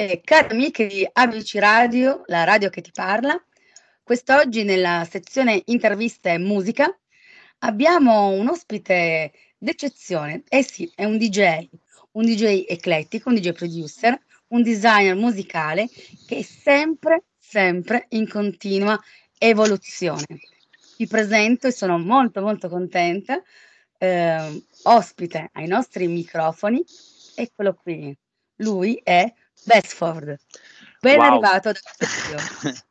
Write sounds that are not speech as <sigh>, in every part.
Cari amici e cari amiche di Amici Radio, la radio che ti parla, quest'oggi nella sezione interviste e musica abbiamo un ospite d'eccezione. Eh sì, è un DJ, un DJ eclettico, un DJ producer, un designer musicale che è sempre, sempre in continua evoluzione. Vi presento e sono molto, molto contenta, eh, ospite ai nostri microfoni, eccolo qui. Lui è Besford. Ben wow. arrivato da <laughs>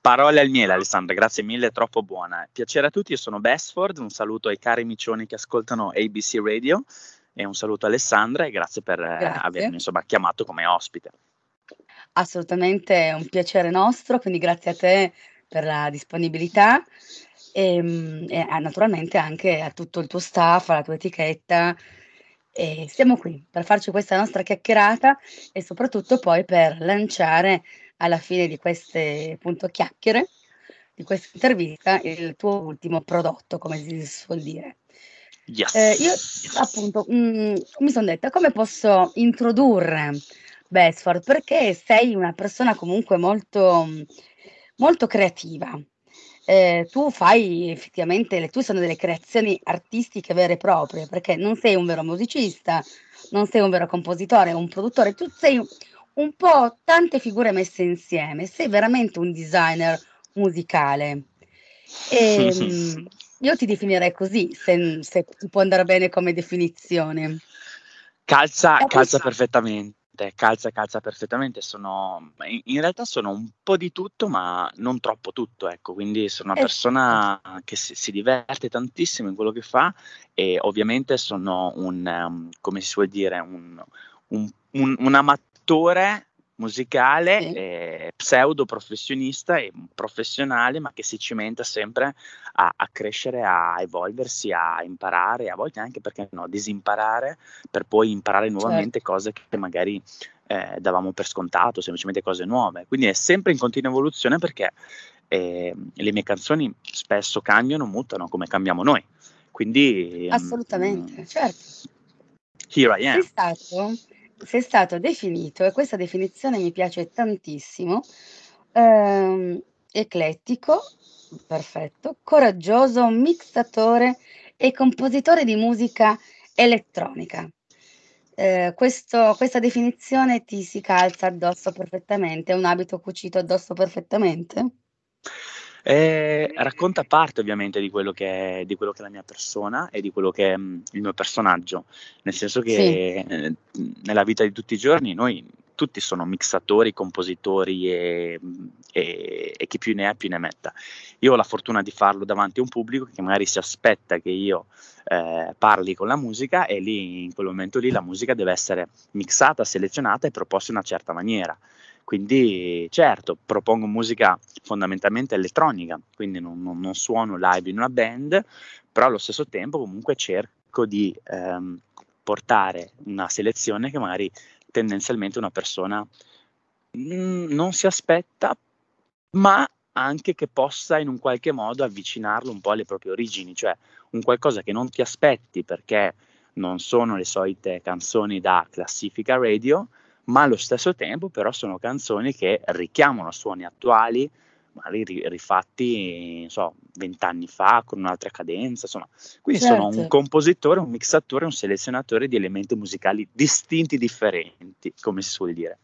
Parole al miele Alessandra, grazie mille, troppo buona. Piacere a tutti, io sono Besford, un saluto ai cari micioni che ascoltano ABC Radio e un saluto a Alessandra e grazie per eh, grazie. avermi insomma, chiamato come ospite. Assolutamente è un piacere nostro, quindi grazie a te per la disponibilità e, ehm, e naturalmente anche a tutto il tuo staff, alla tua etichetta. E siamo qui per farci questa nostra chiacchierata e soprattutto poi per lanciare alla fine di queste appunto chiacchiere, di questa intervista, il tuo ultimo prodotto, come si suol dire. Yes. Eh, io appunto mh, mm, mi sono detta come posso introdurre Besford perché sei una persona comunque molto, molto creativa. Eh, tu fai effettivamente, le tue sono delle creazioni artistiche vere e proprie, perché non sei un vero musicista, non sei un vero compositore, un produttore, tu sei un po' tante figure messe insieme, sei veramente un designer musicale. E, <laughs> ehm, io ti definirei così, se, se può andare bene come definizione. Calza, calza perfettamente calza, calza perfettamente. Sono, in, in, realtà sono un po' di tutto, ma non troppo tutto, ecco. Quindi sono una persona che si, si diverte tantissimo in quello che fa e ovviamente sono un, um, come si suol dire, un, un, un, un amatore musicale, sì. eh, pseudo professionista e professionale, ma che si cimenta sempre a, a, crescere, a evolversi, a imparare, a volte anche perché no, disimparare per poi imparare nuovamente certo. cose che magari eh, davamo per scontato, semplicemente cose nuove. Quindi è sempre in continua evoluzione perché eh, le mie canzoni spesso cambiano, mutano come cambiamo noi. Quindi assolutamente, mh, mm, certo. Here I am. Sei stato sei stato definito, e questa definizione mi piace tantissimo, ehm, eclettico, perfetto, coraggioso, mixatore e compositore di musica elettronica. Eh, questo, questa definizione ti si calza addosso perfettamente, è un abito cucito addosso perfettamente? Eh, racconta parte ovviamente di quello, che è, di quello che è la mia persona e di quello che è mh, mm, il mio personaggio, nel senso che sì. eh, nella vita di tutti i giorni noi tutti sono mixatori, compositori e, e, e, chi più ne ha più ne metta. Io ho la fortuna di farlo davanti a un pubblico che magari si aspetta che io eh, parli con la musica e lì in quel momento lì la musica deve essere mixata, selezionata e proposta in una certa maniera. Quindi certo, propongo musica fondamentalmente elettronica, quindi non, non, non suono live in una band, però allo stesso tempo comunque cerco di ehm, portare una selezione che magari tendenzialmente una persona mh, non si aspetta, ma anche che possa in un qualche modo avvicinarlo un po' alle proprie origini, cioè un qualcosa che non ti aspetti perché non sono le solite canzoni da classifica radio, ma allo stesso tempo però sono canzoni che richiamano suoni attuali, magari rifatti, so, vent'anni fa con un'altra cadenza, insomma. Quindi certo. sono un certo. compositore, un mixatore, un selezionatore di elementi musicali distinti, differenti, come si suol dire.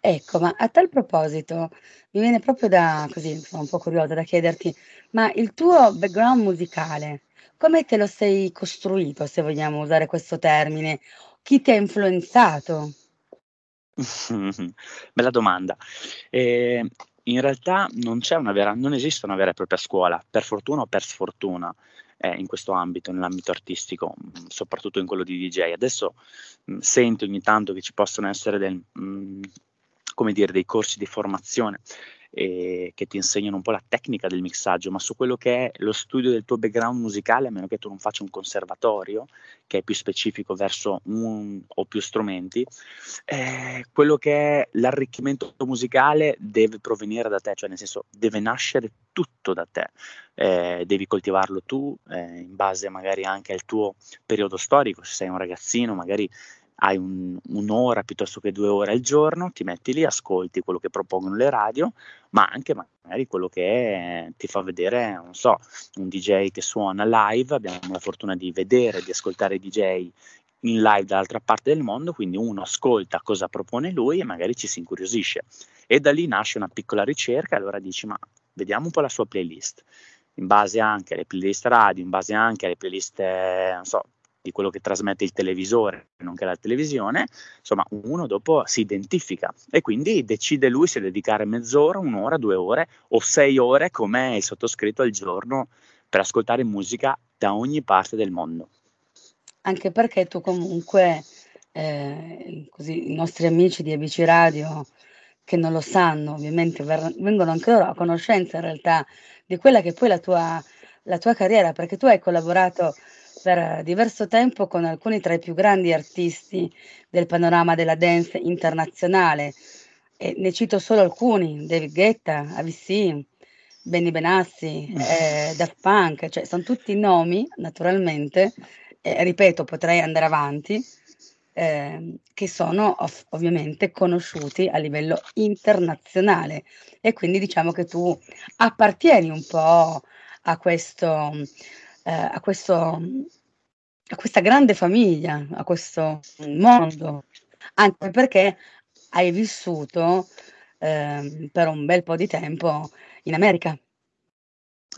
Ecco, ma a tal proposito, mi viene proprio da, così, sono un po' curiosa da chiederti, ma il tuo background musicale, come te lo sei costruito, se vogliamo usare questo termine? Chi ti ha influenzato? <laughs> Bella domanda. Ehm, in realtà non vera non esiste una vera e propria scuola, per fortuna o per sfortuna, ehm, in questo ambito, nell'ambito artistico, mhmm, soprattutto in quello di DJ. Adesso, mhmm, sento ogni tanto che ci possono essere del mhmm, come dire, dei corsi di formazione eh, che ti insegnano un po' la tecnica del mixaggio, ma su quello che è lo studio del tuo background musicale, a meno che tu non faccia un conservatorio, che è più specifico verso un o più strumenti, eh, quello che è l'arricchimento musicale deve provenire da te, cioè nel senso deve nascere tutto da te, eh, devi coltivarlo tu eh, in base magari anche al tuo periodo storico, se sei un ragazzino magari hai un, un'ora piuttosto che due ore al giorno, ti metti lì, ascolti quello che propongono le radio, ma anche magari quello che ti fa vedere, non so, un DJ che suona live, abbiamo la fortuna di vedere, di ascoltare i DJ in live dall'altra parte del mondo, quindi uno ascolta cosa propone lui e magari ci si incuriosisce. E da lì nasce una piccola ricerca allora dici, ma vediamo un po' la sua playlist, in base anche alle playlist radio, in base anche alle playlist, non so, di quello che trasmette il televisore, nonché la televisione, insomma uno dopo si identifica e quindi decide lui se dedicare mezz'ora, un'ora, due ore o sei ore come è sottoscritto al giorno per ascoltare musica da ogni parte del mondo. Anche perché tu comunque, eh, così i nostri amici di ABC Radio che non lo sanno, ovviamente ver- vengono anche loro a conoscenza in realtà di quella che è poi la tua, la tua carriera, perché tu hai collaborato per diverso tempo con alcuni tra i più grandi artisti del panorama della dance internazionale. E ne cito solo alcuni, David Guetta, AVC, Benny Benassi, eh, Daft Punk, cioè sono tutti nomi naturalmente, eh, ripeto potrei andare avanti, eh, che sono ov- ovviamente conosciuti a livello internazionale e quindi diciamo che tu appartieni un po' a questo eh, a, questo, a questa grande famiglia, a questo mondo, anche perché hai vissuto eh, per un bel po' di tempo in America.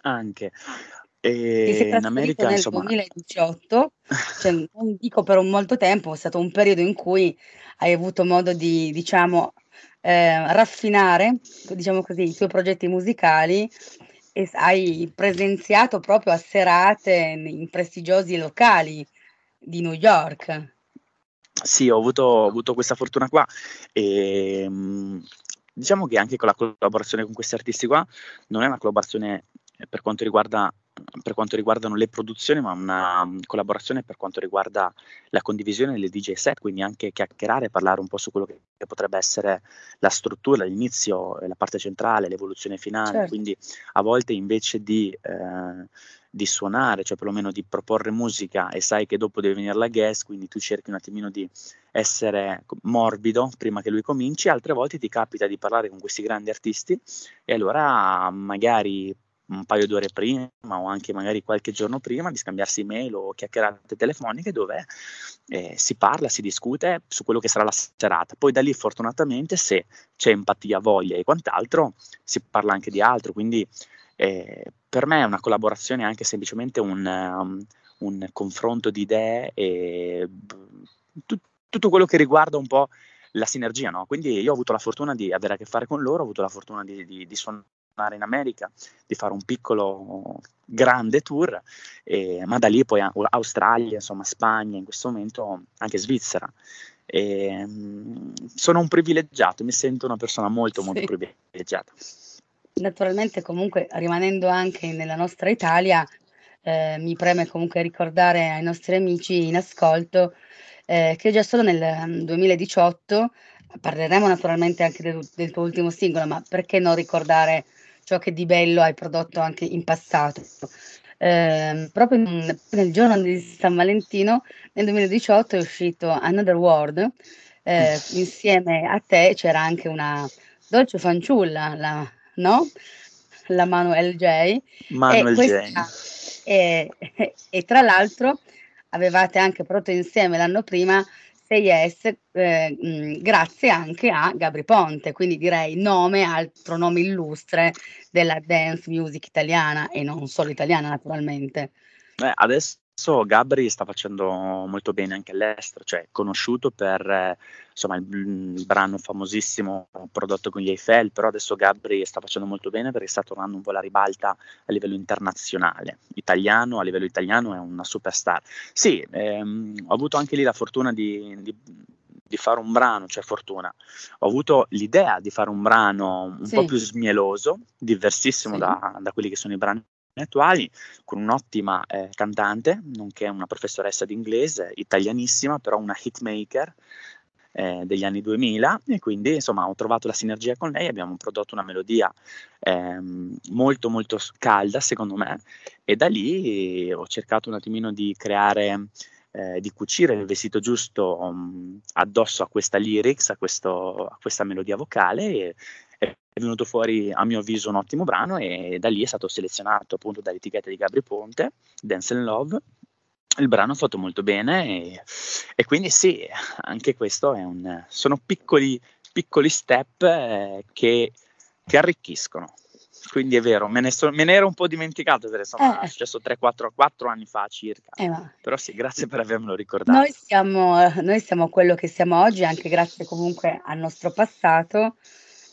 Anche. E in America, nel insomma... 2018, <laughs> cioè, non dico per un molto tempo, è stato un periodo in cui hai avuto modo di, diciamo, eh, raffinare, diciamo così, i tuoi progetti musicali e hai presenziato proprio a serate in prestigiosi locali di New York. Sì, ho avuto, ho avuto questa fortuna qua e ehm, diciamo che anche con la collaborazione con questi artisti qua non è una collaborazione per quanto riguarda per quanto riguardano le produzioni, ma una um, collaborazione per quanto riguarda la condivisione delle DJ set, quindi anche chiacchierare, parlare un po' su quello che, che potrebbe essere la struttura, l'inizio, la parte centrale, l'evoluzione finale. Certo. Quindi a volte invece di, eh, di suonare, cioè perlomeno di proporre musica e sai che dopo deve venire la guest, quindi tu cerchi un attimino di essere morbido prima che lui cominci, altre volte ti capita di parlare con questi grandi artisti e allora magari un paio d'ore prima o anche magari qualche giorno prima di scambiarsi email o chiacchierate telefoniche dove eh, si parla, si discute su quello che sarà la serata. Poi da lì fortunatamente se c'è empatia, voglia e quant'altro si parla anche di altro, quindi eh, per me è una collaborazione anche semplicemente un, um, un confronto di idee e t- tutto quello che riguarda un po' la sinergia, no? Quindi io ho avuto la fortuna di avere a che fare con loro, ho avuto la fortuna di, di, di suonare in America, di fare un piccolo grande tour, eh, ma da lì poi Australia, insomma Spagna, in questo momento anche Svizzera. E, mh, sono un privilegiato, mi sento una persona molto molto sì. privilegiata. Naturalmente comunque rimanendo anche nella nostra Italia, eh, mi preme comunque ricordare ai nostri amici in ascolto eh, che già solo nel 2018 parleremo naturalmente anche del, del tuo ultimo singolo, ma perché non ricordare ciò che di bello hai prodotto anche in passato. Eh, proprio in, nel giorno di San Valentino nel 2018 è uscito Another World eh, insieme a te c'era anche una dolce fanciulla la, no? la Manuel J Manuel e, J. E, e, <laughs> e tra l'altro avevate anche prodotto insieme l'anno prima Say Yes, eh, mh, grazie anche a Gabri Ponte, quindi direi nome, altro nome illustre della dance music italiana e non solo italiana naturalmente. Beh, adesso Gabri sta facendo molto bene anche all'estero, cioè conosciuto per insomma, il, il, brano famosissimo prodotto con gli Eiffel, però adesso Gabri sta facendo molto bene perché sta tornando un po' la ribalta a livello internazionale, italiano, a livello italiano è una superstar. Sì, ehm, ho avuto anche lì la fortuna di, di di fare un brano, cioè fortuna, ho avuto l'idea di fare un brano un sì. po' più smieloso, diversissimo sì. da, da, quelli che sono i brani attuali, con un'ottima eh, cantante, nonché una professoressa di inglese, italianissima, però una hitmaker eh, degli anni 2000 e quindi insomma ho trovato la sinergia con lei, abbiamo prodotto una melodia ehm, molto molto calda secondo me. E da lì ho cercato un attimino di creare eh, di cucire il vestito giusto um, addosso a questa lyrics, a, questo, a questa melodia vocale e, venuto fuori a mio avviso un ottimo brano e da lì è stato selezionato appunto dall'etichetta di Gabri Ponte, Dance and Love. Il brano ha fatto molto bene e, e quindi sì, anche questo è un, sono piccoli, piccoli step eh, che, che arricchiscono quindi è vero, me ne, so, me ne, ero un po' dimenticato perché insomma eh. è successo 3-4 anni fa circa. Eh, Però sì, grazie per avermelo ricordato. Noi siamo, noi siamo quello che siamo oggi, anche grazie comunque al nostro passato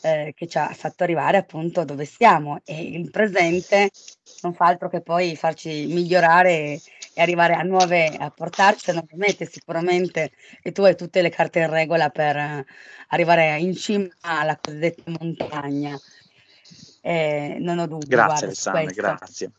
eh, che ci ha fatto arrivare appunto dove siamo e il presente non fa altro che poi farci migliorare e, arrivare a nuove, a portarci mete sicuramente e tu hai tutte le carte in regola per uh, arrivare in cima alla cosiddetta montagna. Eh, non ho dubbio. Grazie Alessandra, grazie.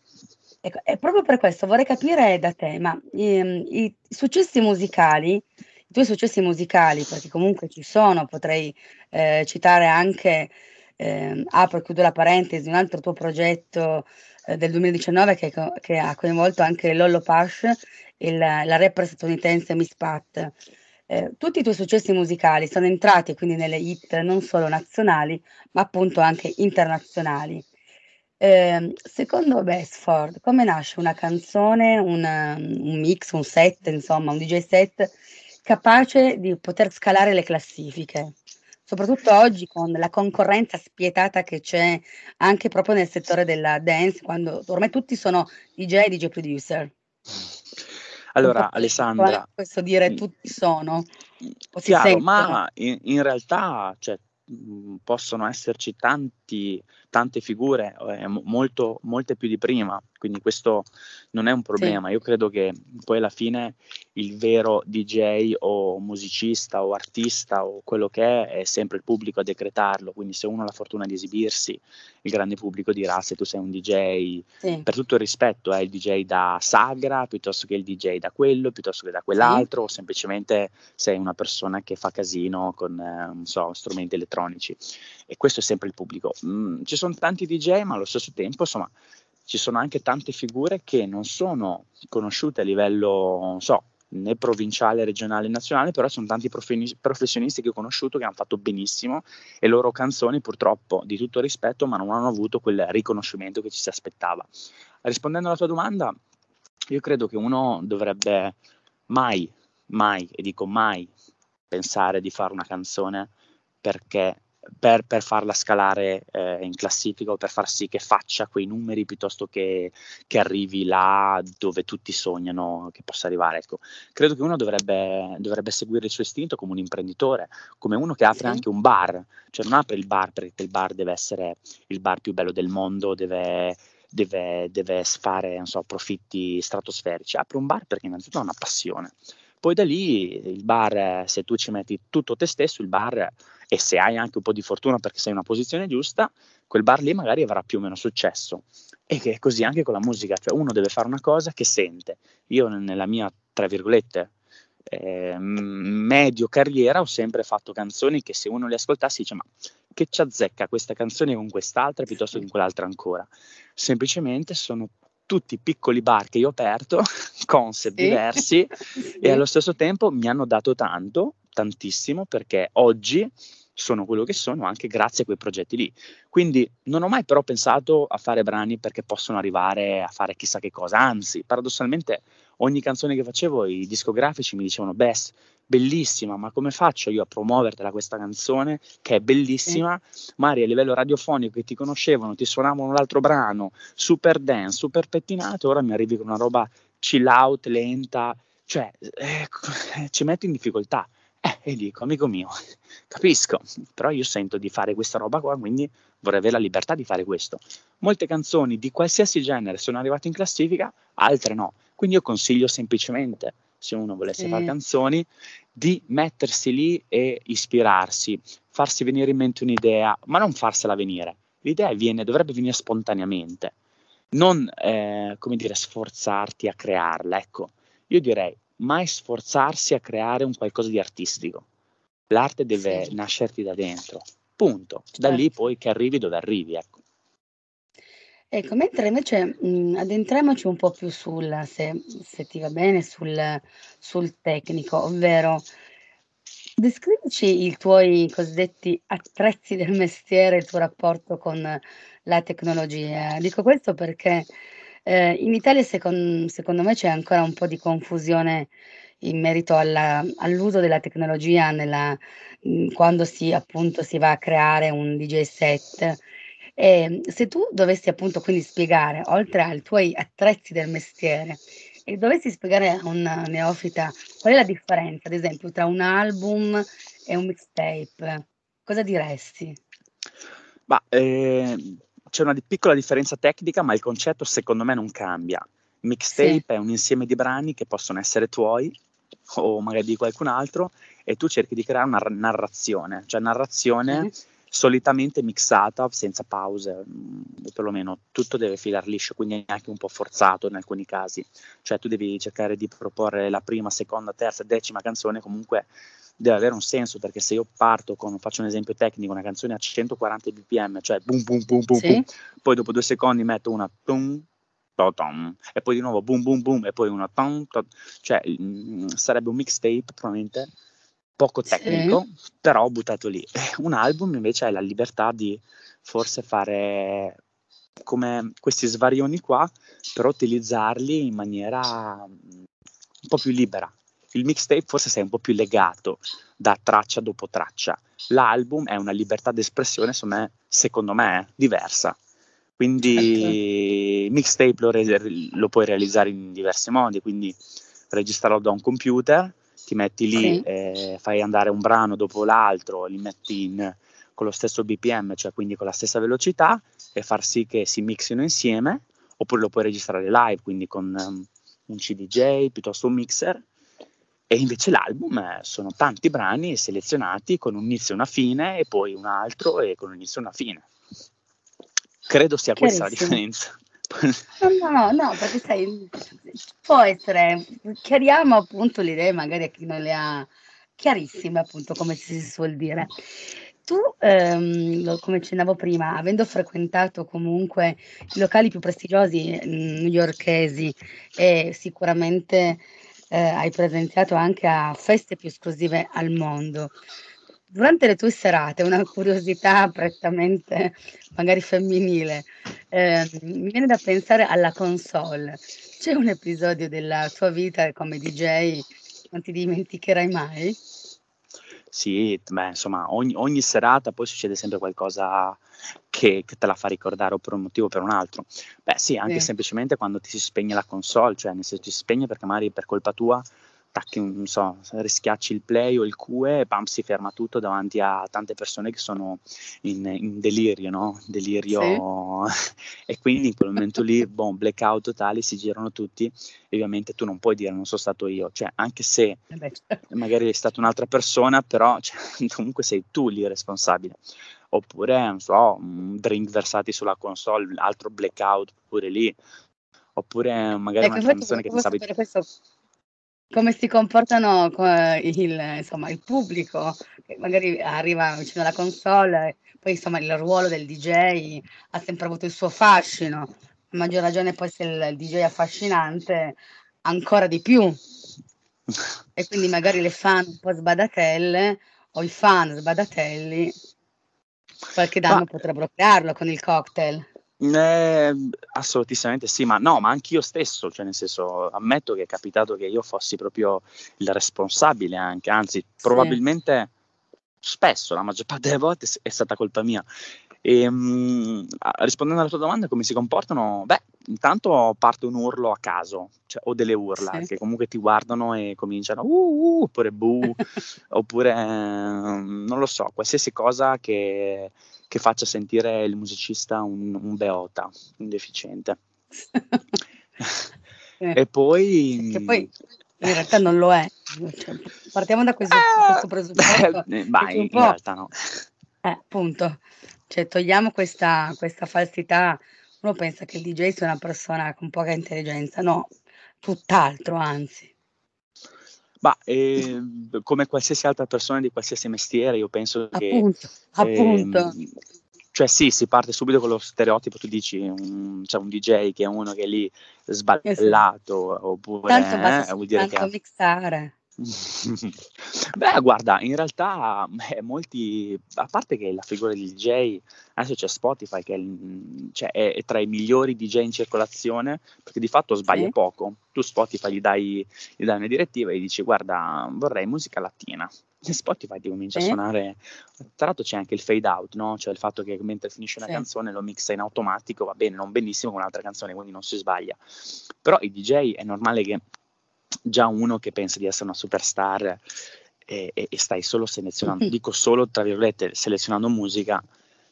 Ecco, e proprio per questo vorrei capire da te, ma i, i successi musicali i tuoi successi musicali, perché comunque ci sono, potrei eh, citare anche, eh, apro e chiudo la parentesi, un altro tuo progetto eh, del 2019 che, che, ha coinvolto anche Lollo Pash, il, la rapper statunitense Miss Pat. Eh, tutti i tuoi successi musicali sono entrati quindi nelle hit non solo nazionali, ma appunto anche internazionali. Eh, secondo Bestford, come nasce una canzone, un, un mix, un set, insomma, un DJ set capace di poter scalare le classifiche, soprattutto oggi con la concorrenza spietata che c'è anche proprio nel settore della dance, quando ormai tutti sono DJ e DJ producer. Allora, Alessandra, questo dire tutti sono, chiaro, ma in, in realtà cioè, possono esserci tanti tante figure, eh, molto, molte più di prima, quindi questo non è un problema. Sì. Io credo che poi alla fine il vero DJ o musicista o artista o quello che è è sempre il pubblico a decretarlo, quindi se uno ha la fortuna di esibirsi, il grande pubblico dirà se tu sei un DJ, sì. per tutto il rispetto, è il DJ da sagra piuttosto che il DJ da quello, piuttosto che da quell'altro, sì. o semplicemente sei una persona che fa casino con eh, so, strumenti elettronici. E questo è sempre il pubblico. Mm, ci sono tanti DJ, ma allo stesso tempo, insomma, ci sono anche tante figure che non sono conosciute a livello, non so, né provinciale, regionale, nazionale, però sono tanti professionisti che ho conosciuto che hanno fatto benissimo e loro canzoni purtroppo di tutto rispetto, ma non hanno avuto quel riconoscimento che ci si aspettava. Rispondendo alla tua domanda, io credo che uno dovrebbe mai, mai, e dico mai, pensare di fare una canzone perché per, per, farla scalare eh, in classifica o per far sì che faccia quei numeri piuttosto che, che, arrivi là dove tutti sognano che possa arrivare. Ecco, credo che uno dovrebbe, dovrebbe, seguire il suo istinto come un imprenditore, come uno che apre anche un bar, cioè non apre il bar perché il bar deve essere il bar più bello del mondo, deve, deve, deve fare so, profitti stratosferici, apre un bar perché innanzitutto ha una passione. Poi da lì il bar, se tu ci metti tutto te stesso, il bar e se hai anche un po' di fortuna perché sei in una posizione giusta, quel bar lì magari avrà più o meno successo. E che è così anche con la musica, cioè uno deve fare una cosa che sente. Io nella mia, tra virgolette, eh, medio carriera ho sempre fatto canzoni che se uno le ascoltasse dice ma che ci azzecca questa canzone con quest'altra piuttosto che con quell'altra ancora. Semplicemente sono tutti piccoli bar che io ho aperto, <laughs> concept sì. diversi <laughs> sì. e allo stesso tempo mi hanno dato tanto, tantissimo perché oggi sono quello che sono anche grazie a quei progetti lì. Quindi non ho mai però pensato a fare brani perché possono arrivare a fare chissà che cosa, anzi, paradossalmente ogni canzone che facevo i discografici mi dicevano Bess, bellissima, ma come faccio io a promuovertela questa canzone che è bellissima, sì. magari a livello radiofonico che ti conoscevano, ti suonavano l'altro brano, super dance, super pettinato, ora mi arrivi con una roba chill out, lenta, cioè eh, ci metto in difficoltà. Eh, e dico, amico mio, capisco, però io sento di fare questa roba qua, quindi vorrei avere la libertà di fare questo. Molte canzoni di qualsiasi genere sono arrivate in classifica, altre no. Quindi io consiglio semplicemente, se uno volesse sì. fare canzoni, di mettersi lì e ispirarsi, farsi venire in mente un'idea, ma non farsela venire. L'idea viene, dovrebbe venire spontaneamente, non, eh, come dire, sforzarti a crearla. Ecco, io direi mai sforzarsi a creare un qualcosa di artistico. L'arte deve sì. nascerti da dentro, punto. Da lì certo. poi che arrivi dove arrivi, ecco. Ecco, mentre invece, mhmm, addentriamoci un po' più sul se se ti va bene, sul sul tecnico, ovvero descrivici i tuoi cosiddetti attrezzi del mestiere, il tuo rapporto con la tecnologia. Dico questo perché, ehm, in Italia secon secondo me c'è ancora un po' di confusione in merito alla all'uso della tecnologia nella mhmm, quando si appunto, si va a creare un DJ set. Ehm, se tu dovessi appunto quindi spiegare, oltre ai tuoi attrezzi del mestiere, e dovessi spiegare a un neofita qual è la differenza, ad esempio, tra un album e un mixtape, cosa diresti? Mah, ehm, c'è una di piccola differenza tecnica, ma il concetto secondo me non cambia. Sì. Mixtape è un insieme di brani che possono essere tuoi o magari di qualcun altro e tu cerchi di creare una narrazione, cioè narrazione Sì. Solitamente mixata senza pause, mhmm, o perlomeno tutto deve filar liscio, quindi è anche un po' forzato in alcuni casi. Cioè tu devi cercare di proporre la prima, seconda, terza, decima canzone, comunque deve avere un senso, perché se io parto con faccio un esempio tecnico, una canzone a 140 bpm, cioè boom, boom, boom, boom, boom, Sì. poi dopo 2 secondi metto una tum, e poi di nuovo boom, boom, boom, e poi una tom, to cioè, mhmm, sarebbe un mixtape probabilmente poco Sì. tecnico, però buttato lì. <laughs> Un album invece hai la libertà di forse fare come questi svarioni qua, però utilizzarli in maniera, mhmm, un po' più libera. Il mixtape forse sei un po' più legato da traccia dopo traccia. L'album è una libertà d'espressione, me secondo me, diversa. Certo. Quindi il mixtape lo re lo puoi realizzare in diversi modi, quindi registrarlo da un computer, ti metti lì, Sì. ehm, fai andare un brano dopo l'altro, li metti in con lo stesso BPM, cioè quindi con la stessa velocità, e far sì che si mixino insieme, oppure lo puoi registrare live, quindi con un CDJ piuttosto un mixer. E invece l'album sono tanti brani selezionati con un inizio e una fine, e poi un altro e con un inizio e una fine. Credo sia questa la differenza. No, no, no, perché sai, può essere chiariamo appunto le idee magari a chi non le ha chiarissime appunto, come si suol dire. Tu, ehm, lo come accennavo prima, avendo frequentato comunque i locali più prestigiosi, mhmm, newyorkesi e sicuramente, ehm, hai presenziato anche a feste più esclusive al mondo. Durante le tue serate, una curiosità prettamente magari femminile, ehm, mi viene da pensare alla console. C'è un episodio della tua vita come DJ non ti dimenticherai mai? Sì, beh, insomma, ogni ogni serata poi succede sempre qualcosa che che te la fa ricordare o per un motivo o per un altro. Beh sì, anche Sì. semplicemente quando ti si spegne la console, cioè nel senso ti si spegne perché magari per colpa tua tacchi un non so, rischiacci il play o il QE e bam, si ferma tutto davanti a tante persone che sono in in delirio, no, Sì. delirio <laughs> e quindi in quel momento lì, boom, blackout totale, si girano tutti e ovviamente tu non puoi dire: "Non so stato io", cioè anche se Eh beh, cer magari è stata un'altra persona, però cioè <laughs> comunque sei tu lì il responsabile. Oppure, non so, drink versati sulla console, altro blackout pure lì. Oppure magari Ecco, una infatti canzone che ti stavi questo come si comportano co il insomma, il pubblico che magari arriva vicino alla console, poi insomma il ruolo del DJ ha sempre avuto il suo fascino. A maggior ragione poi se il DJ è affascinante, ancora di più. E quindi magari le fan un po' sbadatelle o i fan sbadatelli qualche Ma danno potrebbero crearlo con il cocktail. Ehm, assolutissimamente sì, ma no, ma anch'io stesso, cioè nel senso, ammetto che è capitato che io fossi proprio il responsabile anche, anzi Sì. probabilmente spesso, la maggior parte delle volte è stata colpa mia. Ehm, a rispondendo alla tua domanda come si comportano, beh, intanto parte un urlo a caso, cioè o delle urla Sì. che comunque ti guardano e cominciano: "Uh, uh", oppure "buh", <laughs> oppure, mhmm, non lo so, qualsiasi cosa che che faccia sentire il musicista un un idiota, un deficiente. <laughs> Eh, E poi, che mhmm poi in realtà non lo è. Cioè, partiamo da questo Eh, questo presupposto <laughs> ma un in realtà no. eh, appunto, cioè togliamo questa questa falsità. Uno pensa che il DJ sia una persona con poca intelligenza, no, tutt'altro anzi. Mah, ehm, come qualsiasi altra persona di qualsiasi mestiere io penso che, Appunto, appunto. ehm, cioè sì, si parte subito con lo stereotipo, tu dici un, c'è un DJ che è uno che è lì sballato, esatto. oppure tanto basta eh, vuol dire che... mixare. <laughs> Beh, guarda, in realtà eh, molti, a parte che la figura di DJ, adesso c'è Spotify che è, cioè, è, è, tra i migliori DJ in circolazione, perché di fatto sbaglia sì. poco. Tu Spotify gli dai, gli dai una direttiva e gli dici guarda, vorrei musica latina. E Spotify ti comincia sì. a suonare, tra l'altro c'è anche il fade out, no? cioè il fatto che mentre finisce una sì. canzone lo mixa in automatico, va bene, non benissimo con un'altra canzone, quindi non si sbaglia. Però i DJ è normale che già uno che pensa di essere una superstar e, e, e stai solo selezionando, dico solo tra virgolette, selezionando musica,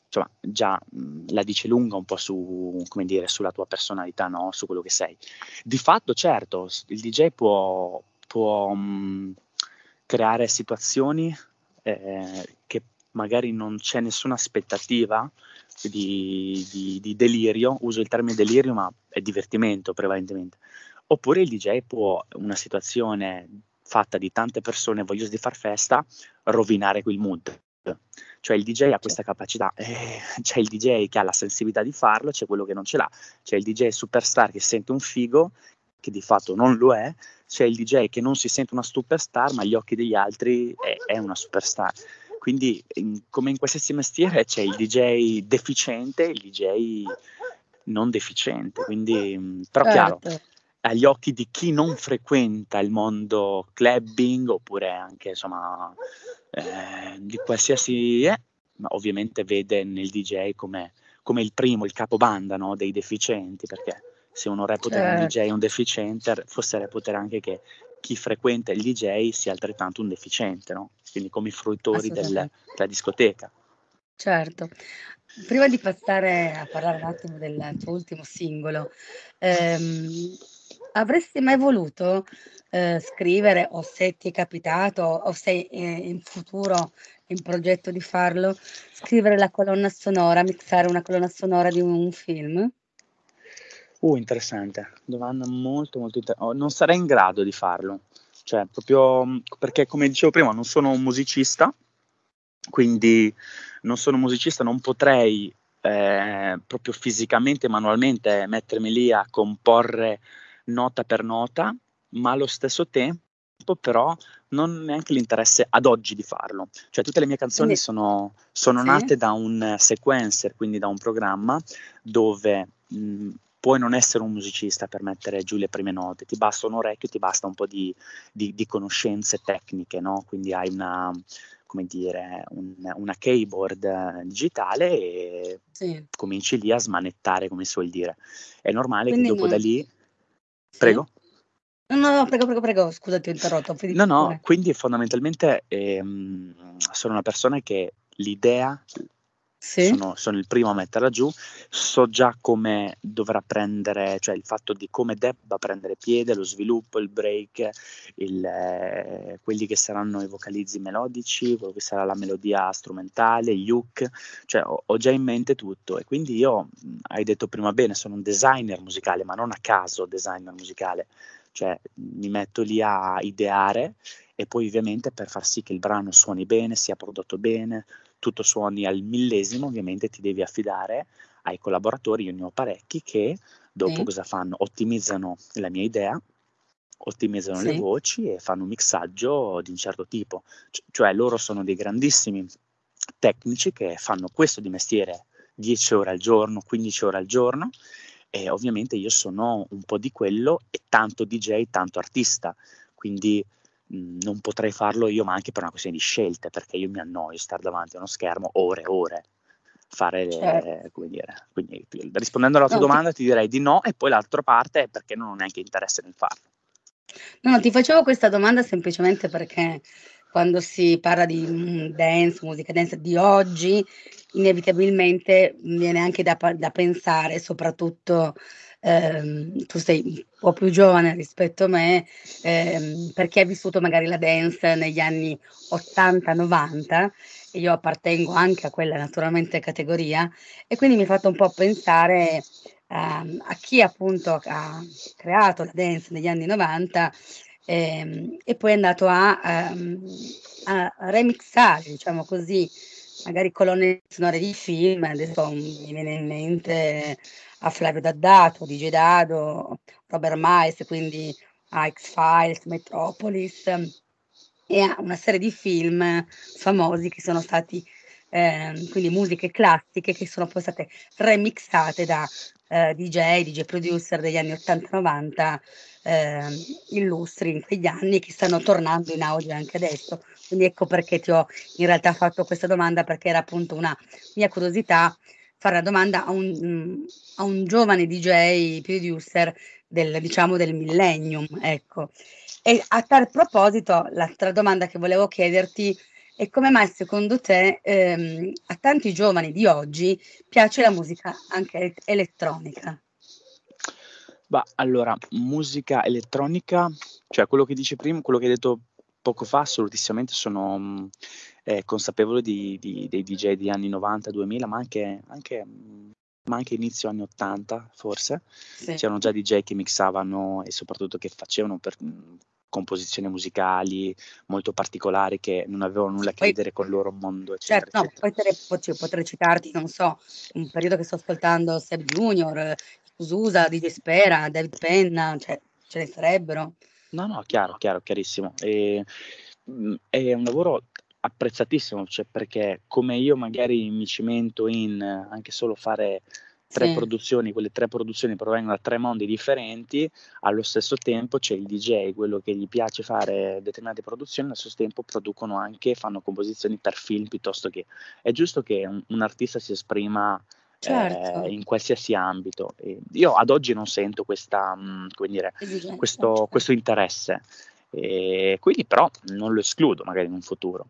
insomma, già mh, la dice lunga un po' su, come dire, sulla tua personalità, no? su quello che sei. Di fatto, certo, il DJ può, può mh, creare situazioni eh, che magari non c'è nessuna aspettativa di, di, di, delirio, uso il termine delirio, ma è divertimento prevalentemente. Oppure il DJ può, una situazione fatta di tante persone vogliose di far festa, rovinare quel mood. Cioè il DJ ha questa capacità, eh, <laughs> c'è il DJ che ha la sensibilità di farlo, c'è quello che non ce l'ha, c'è il DJ superstar che sente un figo, che di fatto non lo è, c'è il DJ che non si sente una superstar, ma agli occhi degli altri è, è una superstar. Quindi, in, come in qualsiasi mestiere, c'è il DJ deficiente e il DJ non deficiente. Quindi, però certo. chiaro, agli occhi di chi non frequenta il mondo clubbing oppure anche insomma eh, di qualsiasi eh, ma ovviamente vede nel DJ come, come il primo, il capobanda no, dei deficienti perché se uno reputa certo. un DJ un deficiente forse reputa anche che chi frequenta il DJ sia altrettanto un deficiente no? quindi come i fruitori del, della discoteca certo prima di passare a parlare un attimo del tuo ultimo singolo ehm, Avresti mai voluto, ehm, scrivere o se ti è capitato o se, ehm, in futuro in progetto di farlo, scrivere la colonna sonora, mixare una colonna sonora di un film? Uh, interessante. Domanda molto, molto inter oh, non sarei in grado di farlo. Cioè, proprio mm, perché come dicevo prima non sono un musicista, quindi non sono un musicista, non potrei, ehm, proprio fisicamente, manualmente mettermi lì a comporre nota per nota, ma allo stesso tempo però non neanche l'interesse ad oggi di farlo. Cioè tutte le mie canzoni quindi, sono, sono sì. nate da un sequencer, quindi da un programma dove mh, puoi non essere un musicista per mettere giù le prime note, ti basta un orecchio, ti basta un po' di, di, di conoscenze tecniche, no? quindi hai una, come dire, un, una keyboard digitale e sì. cominci lì a smanettare, come si suol dire. È normale quindi che dopo non... da lì Prego? No, no, prego, prego, prego, scusa ti ho interrotto, No, no, quindi fondamentalmente, ehm, sono una persona che l'idea sì. sono, sono, il primo a metterla giù, so già come dovrà prendere, cioè il fatto di come debba prendere piede, lo sviluppo, il break, il, eh, quelli che saranno i vocalizzi melodici, quello che sarà la melodia strumentale, gli hook, cioè ho, ho già in mente tutto. E quindi io, hai detto prima bene, sono un designer musicale, ma non a caso designer musicale, cioè mi metto lì a ideare e poi ovviamente per far sì che il brano suoni bene, sia prodotto bene, tutto suoni al millesimo, ovviamente ti devi affidare ai collaboratori, io ne ho parecchi, che dopo sì. cosa fanno? Ottimizzano la mia idea, ottimizzano sì. le voci e fanno un mixaggio di un certo tipo. C- cioè loro sono dei grandissimi tecnici che fanno questo di mestiere 10 ore al giorno, 15 ore al giorno e ovviamente io sono un po' di quello e tanto DJ, tanto artista, quindi non potrei farlo io, ma anche per una questione di scelte, perché io mi annoio stare davanti a uno schermo ore e ore, fare, certo. come dire, quindi rispondendo alla tua no, domanda ti... ti direi di no e poi l'altra parte è perché non ho neanche interesse nel farlo. No, ti facevo questa domanda semplicemente perché quando si parla di mm, dance, musica dance di oggi, inevitabilmente viene anche da, da pensare, soprattutto ehm, tu sei un po' più giovane rispetto a me, ehm, perché hai vissuto magari la dance negli anni 80-90 e io appartengo anche a quella naturalmente categoria e quindi mi ha fatto un po' pensare ehm, a chi appunto ha creato la dance negli anni 90 ehm, e poi è andato a, ehm, a remixare, diciamo così, magari colonne sonore di film, adesso mi viene in mente a Flavio Daddato, DJ Dado, Robert Miles, quindi a X-Files, Metropolis e a una serie di film famosi che sono stati eh, quindi musiche classiche che sono poi state remixate da eh, DJ, DJ producer degli anni 80-90 eh, illustri in quegli anni che stanno tornando in audio anche adesso. Quindi ecco perché ti ho in realtà fatto questa domanda perché era appunto una mia curiosità fare una domanda a un, a un giovane DJ producer del, diciamo, del millennium, ecco. E a tal proposito, l'altra domanda che volevo chiederti è come mai secondo te ehm, a tanti giovani di oggi piace la musica anche elettronica? Bah, allora, musica elettronica, cioè quello che dici prima, quello che hai detto poco fa, assolutissimamente sono mh, eh, consapevole di, di, dei DJ degli anni 90, 2000, ma anche, anche, ma anche inizio anni 80 forse. Sì. C'erano già DJ che mixavano e soprattutto che facevano per, composizioni musicali molto particolari che non avevano nulla a che vedere con il loro mondo, eccetera. Certo, no, poi te, potrei citarti, non so, un periodo che sto ascoltando Seb Junior, Ususa, DJ Spera, David Penna, cioè ce ne sarebbero. No, no, chiaro, chiaro, chiarissimo. E, mh, è un lavoro apprezzatissimo, cioè perché come io magari mi cimento in anche solo fare tre sì. produzioni, quelle tre produzioni provengono da tre mondi differenti, allo stesso tempo c'è il DJ, quello che gli piace fare determinate produzioni, allo stesso tempo producono anche, fanno composizioni per film piuttosto che... È giusto che un, un artista si esprima certo. eh, in qualsiasi ambito. E io ad oggi non sento questa, mh, mm, dire, questo, certo. questo, interesse, e quindi però non lo escludo magari in un futuro.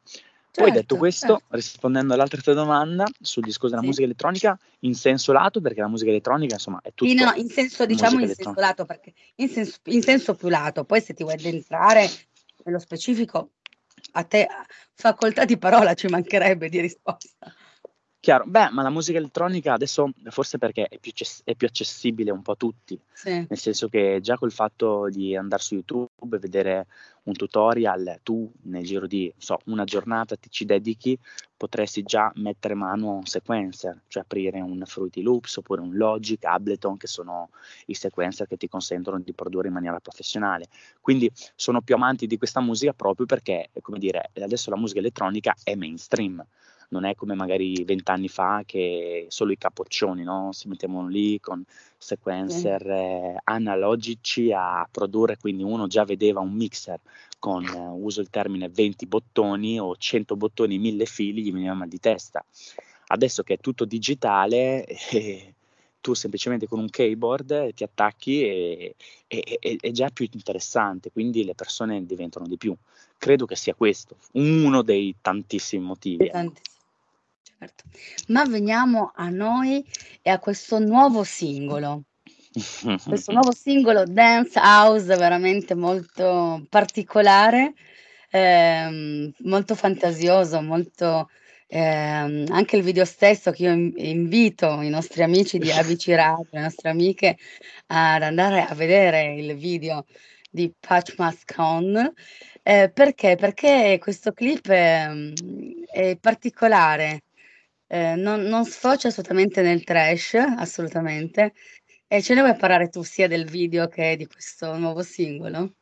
Poi detto certo, questo, certo. rispondendo all'altra tua domanda sul discorso della sì. musica elettronica, in senso lato, perché la musica elettronica insomma è tutto. Sì, no, in senso diciamo in senso lato, perché in senso, in senso più lato, poi se ti vuoi addentrare nello specifico, a te facoltà di parola ci mancherebbe di risposta. Chiaro, beh, ma la musica elettronica adesso forse perché è più, è più accessibile un po' a tutti, sì. nel senso che già col fatto di andare su YouTube e vedere un tutorial, tu nel giro di so, una giornata ti ci dedichi, potresti già mettere mano a un sequencer, cioè aprire un Fruity Loops oppure un Logic, Ableton, che sono i sequencer che ti consentono di produrre in maniera professionale. Quindi sono più amanti di questa musica proprio perché, come dire, adesso la musica elettronica è mainstream non è come magari vent'anni fa che solo i capoccioni no? si mettevano lì con sequencer eh, analogici a produrre, quindi uno già vedeva un mixer con, eh, uso il termine, 20 bottoni o 100 bottoni, 1000 fili, gli veniva mal di testa. Adesso che è tutto digitale, eh, tu semplicemente con un keyboard ti attacchi e, e, e, è già più interessante, quindi le persone diventano di più. Credo che sia questo, uno dei tantissimi motivi. Tantissimi. Certo. Ma veniamo a noi e a questo nuovo singolo. Questo nuovo <laughs> singolo Dance House veramente molto particolare, ehm, molto fantasioso, molto ehm, anche il video stesso che io invito i nostri amici di ABC Radio, le nostre amiche ad andare a vedere il video di Patch Mask On. Eh, perché? Perché questo clip è, è particolare, eh, non, non sfocia assolutamente nel trash, assolutamente. E ce ne vuoi parlare tu sia del video che di questo nuovo singolo?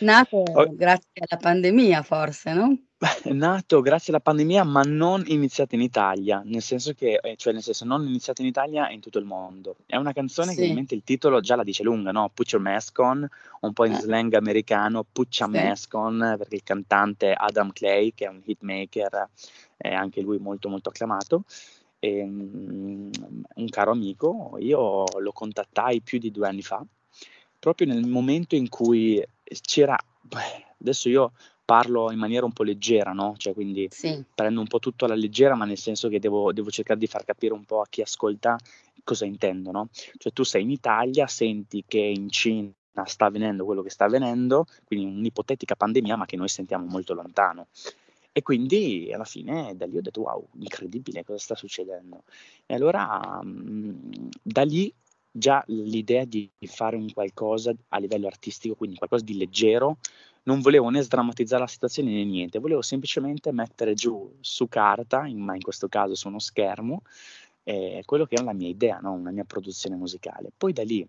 Nato oh. grazie alla pandemia, forse, no? Beh, <laughs> è nato grazie alla pandemia, ma non iniziato in Italia, nel senso che, eh, cioè nel senso non iniziato in Italia e in tutto il mondo. È una canzone che ovviamente il titolo già la dice lunga, no? Put your mask on, un po' in Eh. slang americano, put your Sì. mask on, perché il cantante Adam Clay, che è un hitmaker, è anche lui molto molto acclamato, ehm, un caro amico, io lo contattai più di due anni fa, proprio nel momento in cui c'era, beh, adesso io parlo in maniera un po' leggera, no? Cioè, quindi sì. prendo un po' tutto alla leggera, ma nel senso che devo, devo, cercare di far capire un po' a chi ascolta cosa intendo, no? Cioè, tu sei in Italia, senti che in Cina sta avvenendo quello che sta avvenendo, quindi un'ipotetica pandemia, ma che noi sentiamo molto lontano. E quindi alla fine da lì ho detto wow, incredibile cosa sta succedendo. E allora mh, da lì già l'idea di fare un qualcosa a livello artistico, quindi qualcosa di leggero, non volevo né sdrammatizzare la situazione né niente, volevo semplicemente mettere giù su carta, in, ma in questo caso su uno schermo, eh, quello che era la mia idea, no? una mia produzione musicale. Poi da lì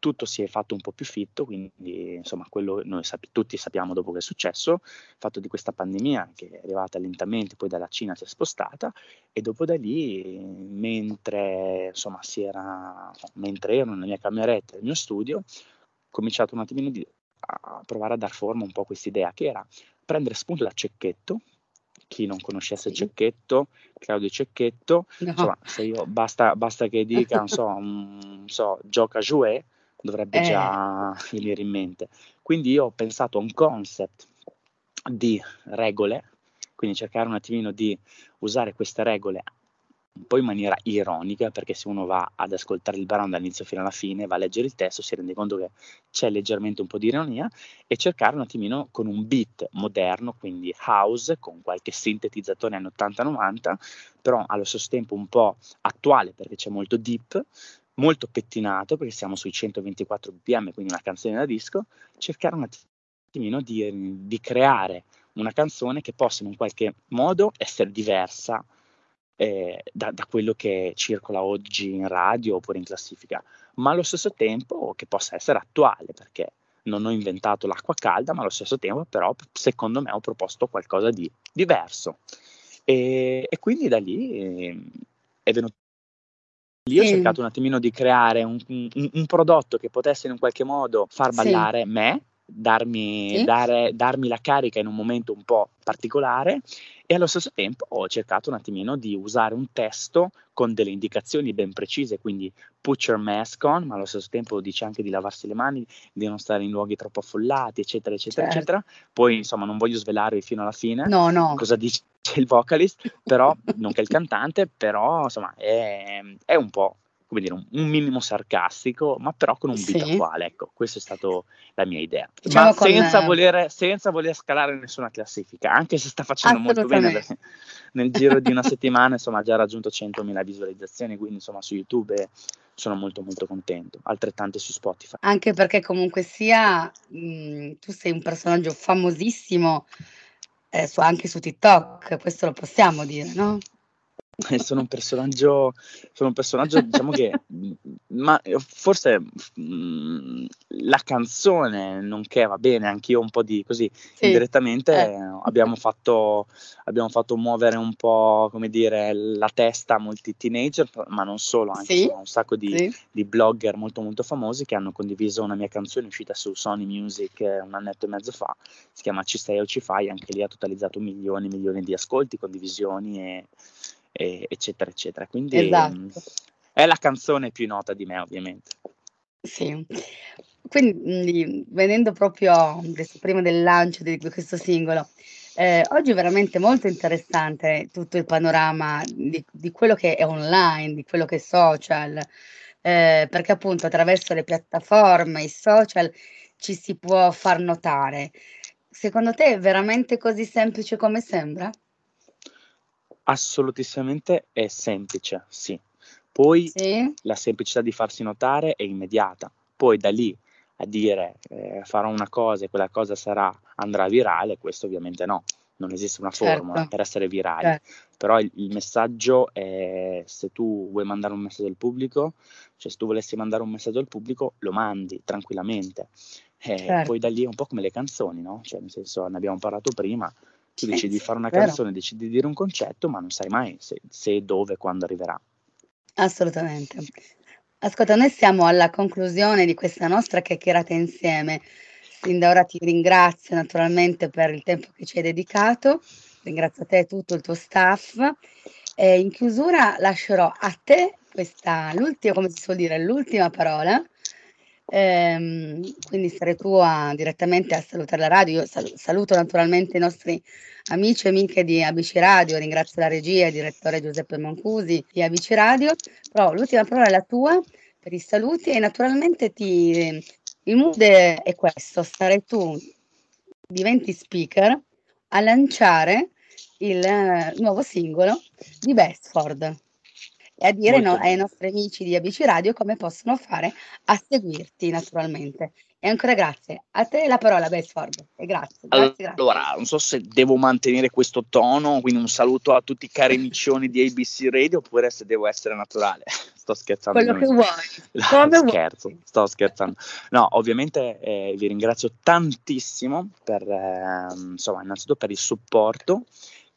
tutto si è fatto un po' più fitto, quindi insomma quello noi sap- tutti sappiamo dopo che è successo, il fatto di questa pandemia che è arrivata lentamente, poi dalla Cina si è spostata e dopo da lì, mentre insomma era, mentre ero nella mia cameretta, nel mio studio, ho cominciato un attimino di, a provare a dar forma un po' a questa idea che era prendere spunto da Cecchetto, chi non conoscesse. Cecchetto, Claudio Cecchetto, no. insomma, se io basta, basta che dica, non so, un, so gioca jouet, dovrebbe eh. già venire in mente. Quindi io ho pensato a un concept di regole, quindi cercare un attimino di usare queste regole un po' in maniera ironica, perché se uno va ad ascoltare il brano dall'inizio fino alla fine, va a leggere il testo, si rende conto che c'è leggermente un po' di ironia, e cercare un attimino con un beat moderno, quindi house, con qualche sintetizzatore anni 80-90, però allo stesso tempo un po' attuale, perché c'è molto deep, molto pettinato, perché siamo sui 124 bpm, quindi una canzone da disco, cercare un attimino di, di creare una canzone che possa in un qualche modo essere diversa eh, da, da, quello che circola oggi in radio oppure in classifica, ma allo stesso tempo che possa essere attuale, perché non ho inventato l'acqua calda, ma allo stesso tempo però secondo me ho proposto qualcosa di diverso. E, e quindi da lì eh, è venuto io ho cercato un attimino di creare un, un, un, prodotto che potesse in un qualche modo far ballare sì. me, darmi, sì. dare, darmi la carica in un momento un po' particolare e allo stesso tempo ho cercato un attimino di usare un testo con delle indicazioni ben precise, quindi put your mask on, ma allo stesso tempo dice anche di lavarsi le mani, di non stare in luoghi troppo affollati, eccetera, eccetera, certo. eccetera. Poi insomma non voglio svelarvi fino alla fine no, no. cosa dice il vocalist, però, nonché il cantante, però insomma è, è un po' come dire, un, un, minimo sarcastico, ma però con un sì. beat attuale. Ecco, questa è stata la mia idea. Diciamo ma senza, con... voler, senza, voler, scalare nessuna classifica, anche se sta facendo molto bene. Nel giro di una settimana, insomma, ha già raggiunto 100.000 visualizzazioni, quindi insomma su YouTube sono molto molto contento, altrettante su Spotify. Anche perché comunque sia, mh, tu sei un personaggio famosissimo eh, su, anche su TikTok, questo lo possiamo dire, no? <laughs> sono un personaggio, sono un personaggio diciamo che, ma forse mh, mm, la canzone, nonché va bene, anch'io un po' di così, sì. indirettamente eh. abbiamo, fatto, abbiamo fatto muovere un po', come dire, la testa a molti teenager, ma non solo, anche sì. un sacco di, sì. di, blogger molto molto famosi che hanno condiviso una mia canzone uscita su Sony Music eh, un annetto e mezzo fa, si chiama Ci sei o ci fai, anche lì ha totalizzato milioni e milioni di ascolti, condivisioni e e, eccetera, eccetera. Quindi esatto. mh, è la canzone più nota di me, ovviamente. Sì. Quindi, venendo proprio adesso prima del lancio di questo singolo, eh, oggi è veramente molto interessante tutto il panorama di, di, quello che è online, di quello che è social, eh, perché appunto attraverso le piattaforme, i social ci si può far notare. Secondo te è veramente così semplice come sembra? Assolutissimamente è semplice, sì. Poi Sì. la semplicità di farsi notare è immediata. Poi da lì a dire eh, farò una cosa e quella cosa sarà, andrà virale, questo ovviamente no. Non esiste una formula Certo, per essere virali. certo. Però il, il messaggio è se tu vuoi mandare un messaggio al pubblico, cioè se tu volessi mandare un messaggio al pubblico, lo mandi tranquillamente. Eh, Certo. poi da lì è un po' come le canzoni, no? Cioè, nel senso, ne abbiamo parlato prima, tu decidi di fare una canzone, decidi di dire un concetto, ma non sai mai se, se dove, quando arriverà. Assolutamente. Ascolta, noi siamo alla conclusione di questa nostra chiacchierata insieme. Fin da ora ti ringrazio naturalmente per il tempo che ci hai dedicato, ringrazio a te e tutto il tuo staff. E in chiusura lascerò a te questa, l'ultima, come si suol dire, l'ultima parola Ehm, quindi sarei tu a, direttamente a salutare la radio. Io sal- saluto naturalmente i nostri amici e amiche di ABC Radio, ringrazio la regia e il direttore Giuseppe Mancusi di ABC Radio, però l'ultima parola è la tua per i saluti e naturalmente ti, il mood è questo, sarai tu, diventi speaker a lanciare il uh, nuovo singolo di Bestford e a dire no, ai nostri amici di ABC Radio come possono fare a seguirti naturalmente. E ancora grazie. A te la parola, Bedford. E grazie. grazie, allora, grazie. non so se devo mantenere questo tono, quindi un saluto a tutti i cari miccioni di ABC Radio, oppure se devo essere naturale. <laughs> Sto scherzando. Quello che vuoi. Come Scherzo, vuoi. sto scherzando. No, ovviamente eh, vi ringrazio tantissimo per, eh, insomma, innanzitutto per il supporto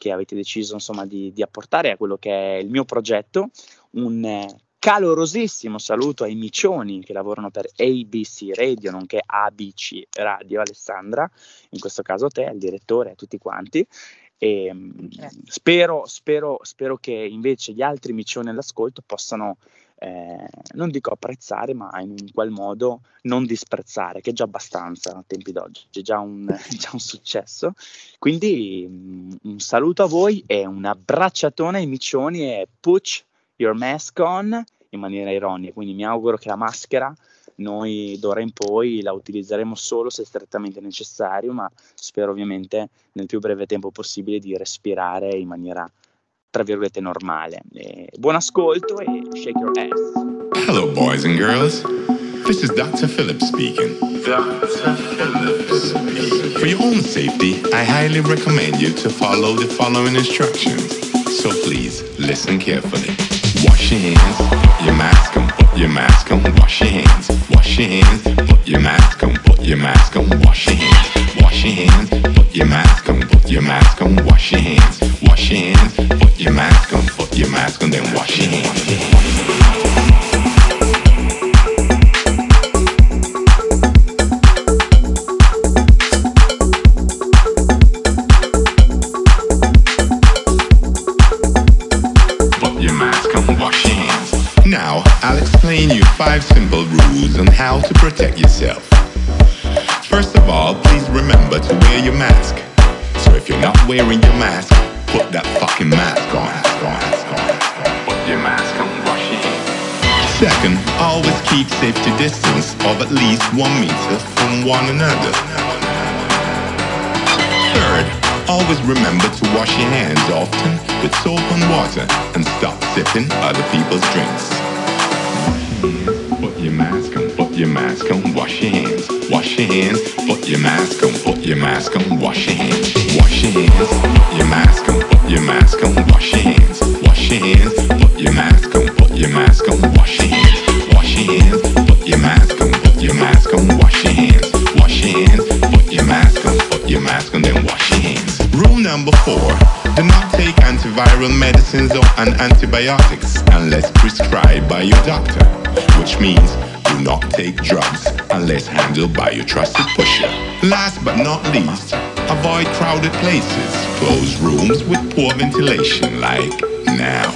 che avete deciso insomma, di, di, apportare a quello che è il mio progetto. Un eh, calorosissimo saluto ai micioni che lavorano per ABC Radio, nonché ABC Radio, Alessandra, in questo caso te, il direttore, a tutti quanti. E, mm, spero, spero, spero che invece gli altri micioni all'ascolto possano eh, non dico apprezzare, ma in qual modo non disprezzare, che è già abbastanza a tempi d'oggi, è già un, <laughs> già un successo. Quindi mm, un saluto a voi e un abbracciatone ai micioni e put your mask on in maniera ironica, quindi mi auguro che la maschera noi d'ora in poi la utilizzeremo solo se strettamente necessario, ma spero ovviamente nel più breve tempo possibile di respirare in maniera tra virgolette normale. E buon ascolto e shake your ass. Hello boys and girls. This is Dr. Phillips speaking. Dr. Phillips speaking. For your own safety, I highly recommend you to follow the following instructions. So please listen carefully. Wash your hands, your mask put your mask on, wash your hands. Wash your hands, put your mask on, put your mask on, wash your hands. Wash your hands, put your mask on, put your mask on, wash your hands. Wash your hands, put your mask on, put your mask on, then wash your hands. Five simple rules on how to protect yourself. First of all, please remember to wear your mask. So if you're not wearing your mask, put that fucking mask on. Put your mask on, wash your hands. Second, always keep safety distance of at least one meter from one another. Third, always remember to wash your hands often with soap and water and stop sipping other people's drinks. Put your mask on, put your mask on, wash your hands. Wash your hands, put your mask on, put your mask on, wash your hands. Wash your hands, put your mask on, put your mask on, wash your hands. Wash your hands, put your mask on, put your mask on, wash your hands. Wash your hands, put your mask on, put your mask on, wash your hands. Wash your hands, put your mask on, put your mask on, then wash your hands. Rule number four. Do not take antiviral medicines or antibiotics unless prescribed by your doctor, which means do not take drugs unless handled by your trusted pusher. Last but not least, avoid crowded places, closed rooms with poor ventilation like now.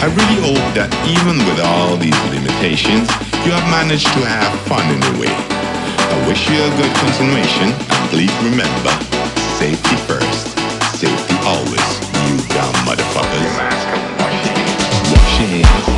I really hope that even with all these limitations, you have managed to have fun in a way. I wish you a good continuation and please remember, safety first, safety always, you dumb motherfuckers. Wash your hands.